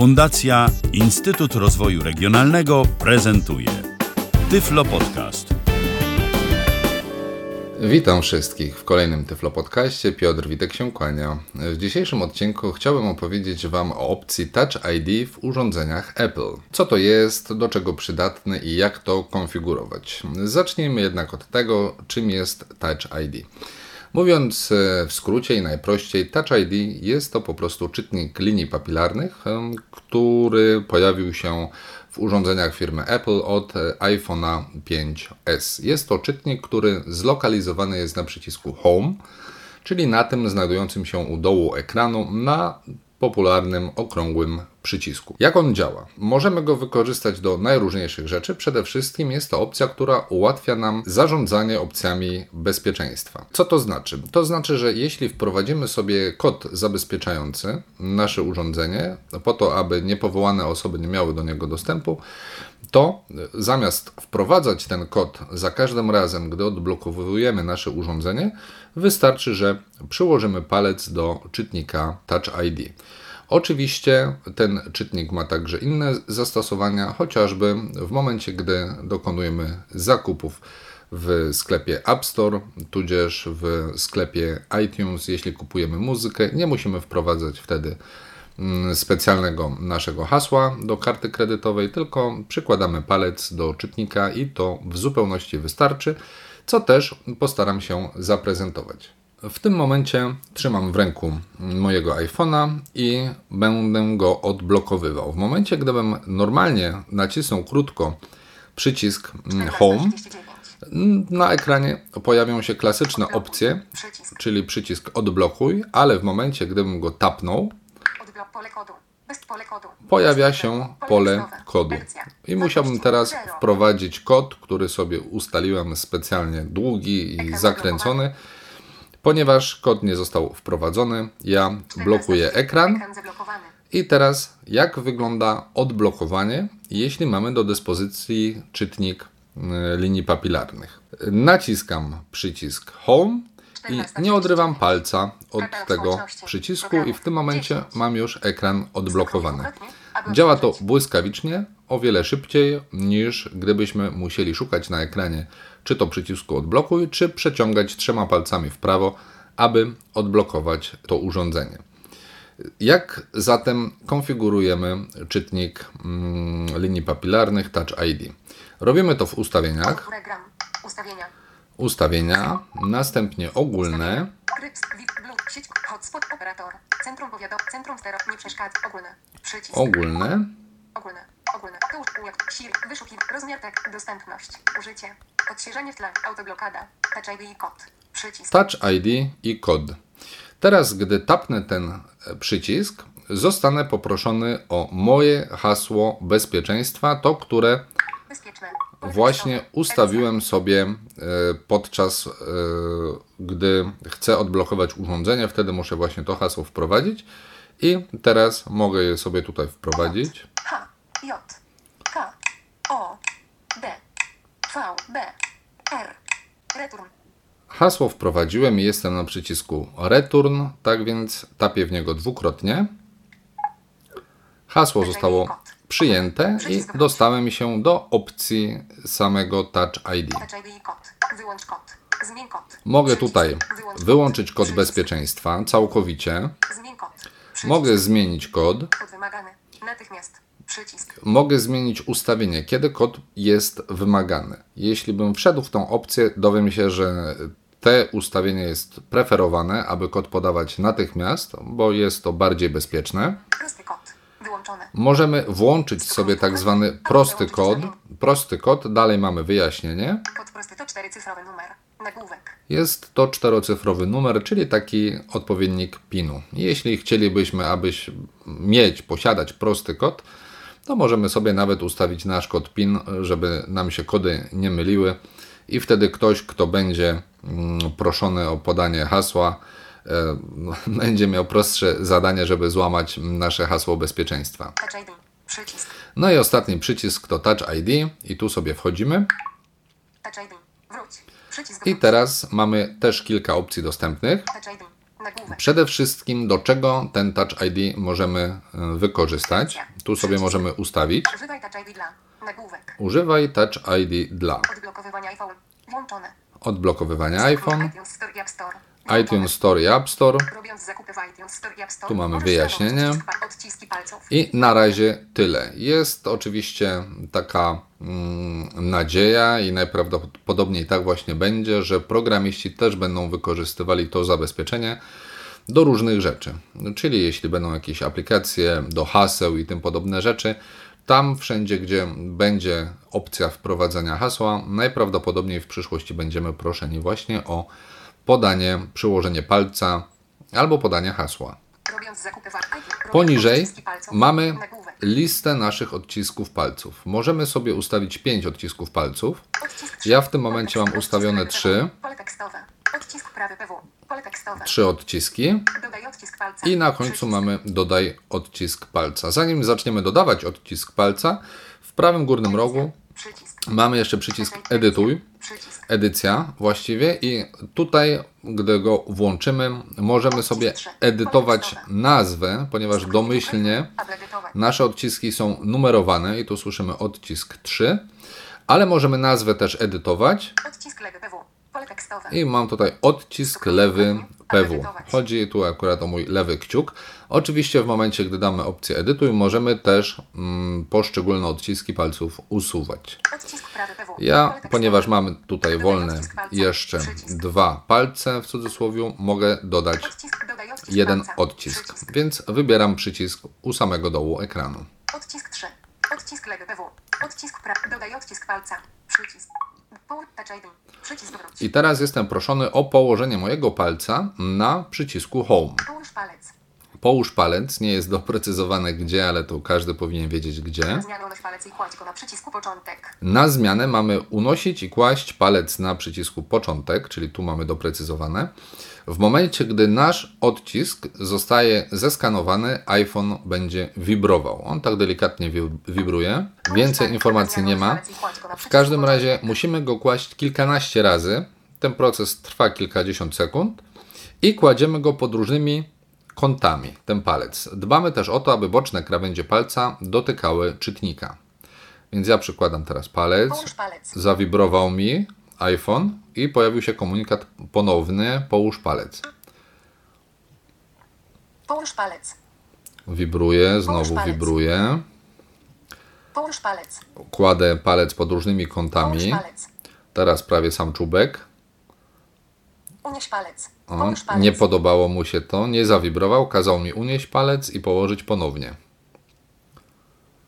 Fundacja Instytut Rozwoju Regionalnego prezentuje Tyflo Podcast. Witam wszystkich w kolejnym Tyflo Podcaście. Piotr Witek się kłania. W dzisiejszym odcinku chciałbym opowiedzieć Wam o opcji Touch ID w urządzeniach Apple. Co to jest, do czego przydatny i jak to konfigurować. Zacznijmy jednak od tego, czym jest Touch ID. Mówiąc e, w skrócie i najprościej, Touch ID jest to po prostu czytnik linii papilarnych, e, który pojawił się w urządzeniach firmy Apple od e, iPhone'a 5S. Jest to czytnik, który zlokalizowany jest na przycisku Home, czyli na tym znajdującym się u dołu ekranu na popularnym okrągłym przycisku. Jak on działa? Możemy go wykorzystać do najróżniejszych rzeczy. Przede wszystkim jest to opcja, która ułatwia nam zarządzanie opcjami bezpieczeństwa. Co to znaczy? To znaczy, że jeśli wprowadzimy sobie kod zabezpieczający nasze urządzenie, po to, aby niepowołane osoby nie miały do niego dostępu, to zamiast wprowadzać ten kod za każdym razem, gdy odblokowujemy nasze urządzenie, wystarczy, że przyłożymy palec do czytnika Touch ID. Oczywiście ten czytnik ma także inne zastosowania, chociażby w momencie, gdy dokonujemy zakupów w sklepie App Store, tudzież w sklepie iTunes, jeśli kupujemy muzykę, nie musimy wprowadzać wtedy mm, specjalnego naszego hasła do karty kredytowej, tylko przykładamy palec do czytnika i to w zupełności wystarczy, co też postaram się zaprezentować. W tym momencie trzymam w ręku mojego iPhone'a i będę go odblokowywał. W momencie, gdybym normalnie nacisnął krótko przycisk Home, na ekranie pojawią się klasyczne opcje, czyli przycisk odblokuj, ale w momencie, gdybym go tapnął, pojawia się pole kodu. I musiałbym teraz wprowadzić kod, który sobie ustaliłem specjalnie długi i zakręcony. Ponieważ kod nie został wprowadzony, ja blokuję ekran. I teraz, jak wygląda odblokowanie, jeśli mamy do dyspozycji czytnik y, linii papilarnych? Naciskam przycisk Home i nie odrywam palca od tego przycisku, i w tym momencie mam już ekran odblokowany. Działa to błyskawicznie, o wiele szybciej niż gdybyśmy musieli szukać na ekranie czy to przycisku odblokuj, czy przeciągać trzema palcami w prawo, aby odblokować to urządzenie. Jak zatem konfigurujemy czytnik mm, linii papilarnych Touch ID? Robimy to w ustawieniach. Ustawienia. Ustawienia, następnie ogólne. Ogólne. Ogólne. Ogólne. Siri. Rozmiar tak. Dostępność. Użycie. Odświeżenie w tle. Autoblokada. Touch ID i kod. Przycisk. Touch ID i kod. Teraz, gdy tapnę ten e, przycisk, zostanę poproszony o moje hasło bezpieczeństwa, to które właśnie ustawiłem sobie e, podczas, e, gdy chcę odblokować urządzenie. Wtedy muszę właśnie to hasło wprowadzić. I teraz mogę je sobie tutaj wprowadzić. H, J, K, O, D, V, B, R, return. Hasło wprowadziłem i jestem na przycisku Return, tak więc tapię w niego dwukrotnie. Hasło zostało przyjęte i dostałem się do opcji samego Touch ID. Mogę tutaj wyłączyć kod bezpieczeństwa całkowicie. Mogę zmienić kod. Natychmiast. Przycisk. Mogę zmienić ustawienie, kiedy kod jest wymagany. Jeśli bym wszedł w tą opcję, dowiem się, że te ustawienie jest preferowane, aby kod podawać natychmiast, bo jest to bardziej bezpieczne. Prosty kod. Wyłączone. Możemy włączyć sobie tak zwany prosty kod. Prosty kod, dalej mamy wyjaśnienie. Kod prosty to czterocyfrowy numer. Nagłówek. Jest to czterocyfrowy numer, czyli taki odpowiednik PIN-u. Jeśli chcielibyśmy, abyś mieć, posiadać prosty kod, to możemy sobie nawet ustawić nasz kod PIN, żeby nam się kody nie myliły i wtedy ktoś, kto będzie mm, proszony o podanie hasła, e, będzie miał prostsze zadanie, żeby złamać nasze hasło bezpieczeństwa. No i ostatni przycisk to Touch ID i tu sobie wchodzimy. I teraz mamy też kilka opcji dostępnych. Przede wszystkim do czego ten Touch ID możemy e, wykorzystać. Tu sobie możemy ustawić. Używaj Touch ID dla. Nagłówek. Używaj Touch ID dla Odblokowywania iPhone. Odblokowywania iPhone, iTunes Store i App Store. Tu mamy wyjaśnienie. I na razie tyle. Jest oczywiście taka mm, nadzieja i najprawdopodobniej tak właśnie będzie, że programiści też będą wykorzystywali to zabezpieczenie do różnych rzeczy. Czyli jeśli będą jakieś aplikacje do haseł i tym podobne rzeczy, tam wszędzie, gdzie będzie opcja wprowadzenia hasła, najprawdopodobniej w przyszłości będziemy proszeni właśnie o podanie, przyłożenie palca albo podanie hasła. Poniżej mamy listę naszych odcisków palców. Możemy sobie ustawić 5 odcisków palców. Trzy. Ja w tym momencie mam ustawione lewy 3, PW. Pole tekstowe. Odcisk prawy PW. Pole tekstowe. 3 odciski i na końcu mamy dodaj odcisk palca. Zanim zaczniemy dodawać odcisk palca, w prawym górnym rogu. Mamy jeszcze przycisk edytuj, edycja właściwie i tutaj, gdy go włączymy, możemy sobie edytować nazwę, ponieważ domyślnie. Nasze odciski są numerowane i tu słyszymy odcisk 3, ale możemy nazwę też edytować. I mam tutaj odcisk lewy PW. Chodzi tu akurat o mój lewy kciuk. Oczywiście w momencie, gdy damy opcję edytuj, możemy też mm, poszczególne odciski palców usuwać. Ja, ponieważ mamy tutaj wolne jeszcze dwa palce w cudzysłowie, mogę dodać jeden odcisk, więc wybieram przycisk u samego dołu ekranu. Odcisk 3. Odcisk lewy PW. Odcisk prawy. Dodaj odcisk palca. Przycisk. I teraz jestem proszony o położenie mojego palca na przycisku Home. Połóż palec. Połóż palec, nie jest doprecyzowane gdzie, ale tu każdy powinien wiedzieć gdzie. Na przycisku początek. Na zmianę mamy unosić i kłaść palec na przycisku początek, czyli tu mamy doprecyzowane. W momencie, gdy nasz odcisk zostaje zeskanowany, iPhone będzie wibrował. On tak delikatnie wi- wibruje. Więcej informacji nie ma. W każdym razie musimy go kłaść kilkanaście razy. Ten proces trwa kilkadziesiąt sekund i kładziemy go pod różnymi kątami, ten palec. Dbamy też o to, aby boczne krawędzie palca dotykały czytnika. Więc ja przykładam teraz palec, palec. zawibrował mi iPhone i pojawił się komunikat ponowny, połóż palec. Połóż palec. Wibruje, znowu palec. wibruje. Połóż palec. Kładę palec pod różnymi kątami. Teraz prawie sam czubek. Unieś palec. O, Połóż palec. nie podobało mu się to, nie zawibrował, kazał mi unieść palec i położyć ponownie.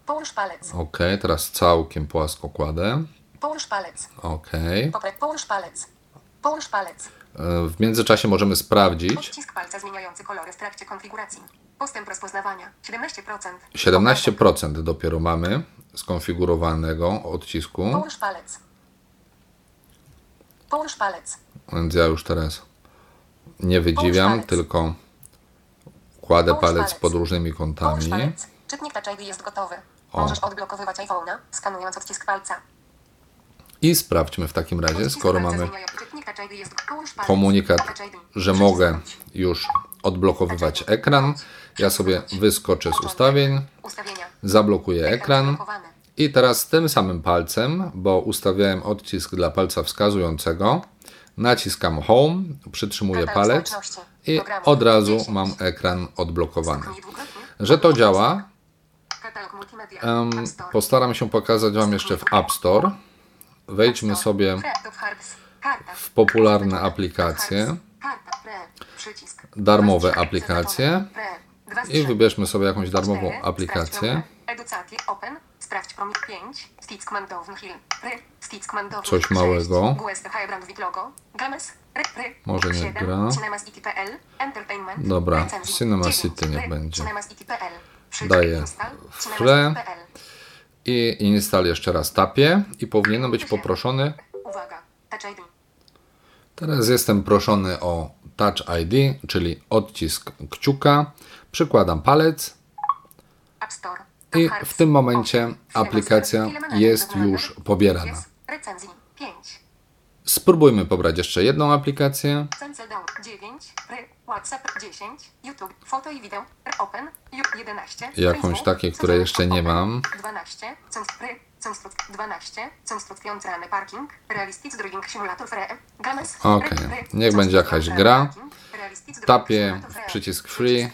Połóż palec. Ok, teraz całkiem płasko kładę. Połóż palec. Ok. Popre. Połóż palec. Połóż palec. E, W międzyczasie możemy sprawdzić. Odcisk palca zmieniający kolory w trakcie konfiguracji. Postęp rozpoznawania 17%. 17% dopiero mamy skonfigurowanego odcisku, Połóż palec. Połóż palec. Więc ja już teraz nie wydziwiam, tylko kładę palec palec. pod różnymi kątami. Czytnik Touch ID jest gotowy. Możesz odblokowywać iPhone'a, skanując odcisk palca. I sprawdźmy w takim razie, Odcisk skoro mamy komunikat, że mogę już odblokowywać ekran, ja sobie wyskoczę z ustawień, zablokuję ekran i teraz tym samym palcem, bo ustawiałem odcisk dla palca wskazującego, naciskam Home, przytrzymuję palec i od razu 10. mam ekran odblokowany. Że to działa, postaram się pokazać Wam jeszcze w App Store. Wejdźmy sobie w popularne aplikacje, darmowe aplikacje. I wybierzmy sobie jakąś darmową aplikację. Sprawdź promil 5. Stickman Downhill. Pre. Stickman Downhill. Coś małego. Może nie 7. gra. Dobra. Cinemasity 9. niech będzie. Daję Cinemasity.pl. I install jeszcze raz tapię i powinienem być poproszony. Teraz jestem proszony o Touch ID, czyli odcisk kciuka. Przykładam palec App Store. I w tym momencie aplikacja jest już pobierana. Jest. Recenzji 5. Spróbujmy pobrać jeszcze jedną aplikację. Sensor down 9. Pre. WhatsApp 10, YouTube, foto i wideo, Open, Ju- 11, Jakąś Facebook, takie, które jeszcze nie mam. 12, Cunstry, Cunstrut, 12, Cunstrutwiący rany parking, Realistic Driving Simulator Free, Games, Okej, Ry- Ry- niech będzie jakaś gra. Tapię przycisk free,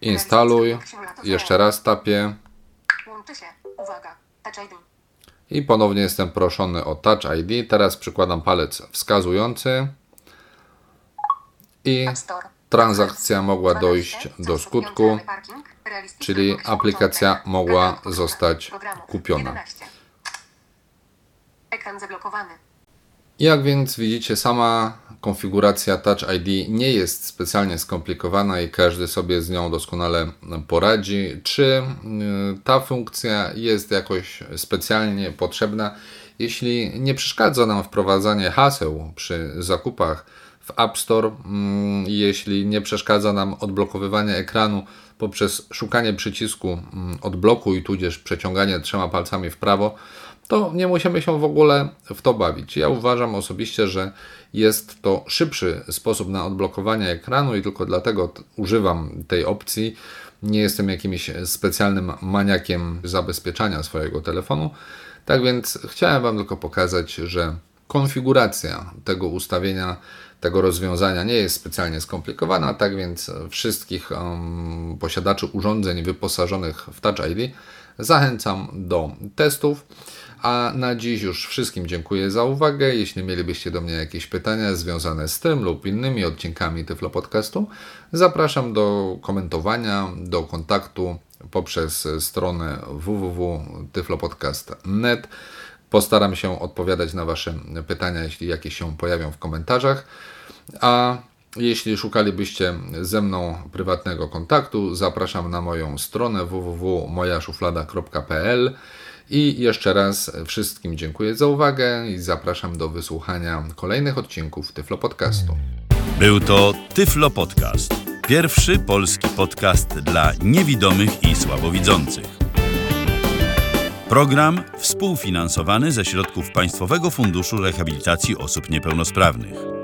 instaluj, jeszcze raz tapię i ponownie jestem proszony o Touch ID. Teraz przykładam palec wskazujący. I transakcja mogła 12, dojść do skutku, czyli aplikacja mogła zostać kupiona. 11. Ekran zablokowany. Jak więc widzicie, sama konfiguracja Touch ID nie jest specjalnie skomplikowana i każdy sobie z nią doskonale poradzi. Czy y, ta funkcja jest jakoś specjalnie potrzebna? Jeśli nie przeszkadza nam wprowadzanie haseł przy zakupach w App Store, mm, jeśli nie przeszkadza nam odblokowywanie ekranu poprzez szukanie przycisku mm, odblokuj, tudzież przeciąganie trzema palcami w prawo, to nie musimy się w ogóle w to bawić. Ja uważam osobiście, że jest to szybszy sposób na odblokowanie ekranu i tylko dlatego używam tej opcji. Nie jestem jakimś specjalnym maniakiem zabezpieczania swojego telefonu. Tak więc chciałem Wam tylko pokazać, że konfiguracja tego ustawienia, tego rozwiązania nie jest specjalnie skomplikowana, tak więc wszystkich em, posiadaczy urządzeń wyposażonych w Touch ID zachęcam do testów. A na dziś już wszystkim dziękuję za uwagę. Jeśli mielibyście do mnie jakieś pytania związane z tym lub innymi odcinkami Tyflo Podcastu, zapraszam do komentowania, do kontaktu poprzez stronę www.tyflopodcast.net. Postaram się odpowiadać na Wasze pytania, jeśli jakieś się pojawią w komentarzach. A jeśli szukalibyście ze mną prywatnego kontaktu, zapraszam na moją stronę www.mojaszuflada.pl i jeszcze raz wszystkim dziękuję za uwagę i zapraszam do wysłuchania kolejnych odcinków Tyflo Podcastu. Był to Tyflo Podcast. Pierwszy polski podcast dla niewidomych i słabowidzących. Program współfinansowany ze środków Państwowego Funduszu Rehabilitacji Osób Niepełnosprawnych.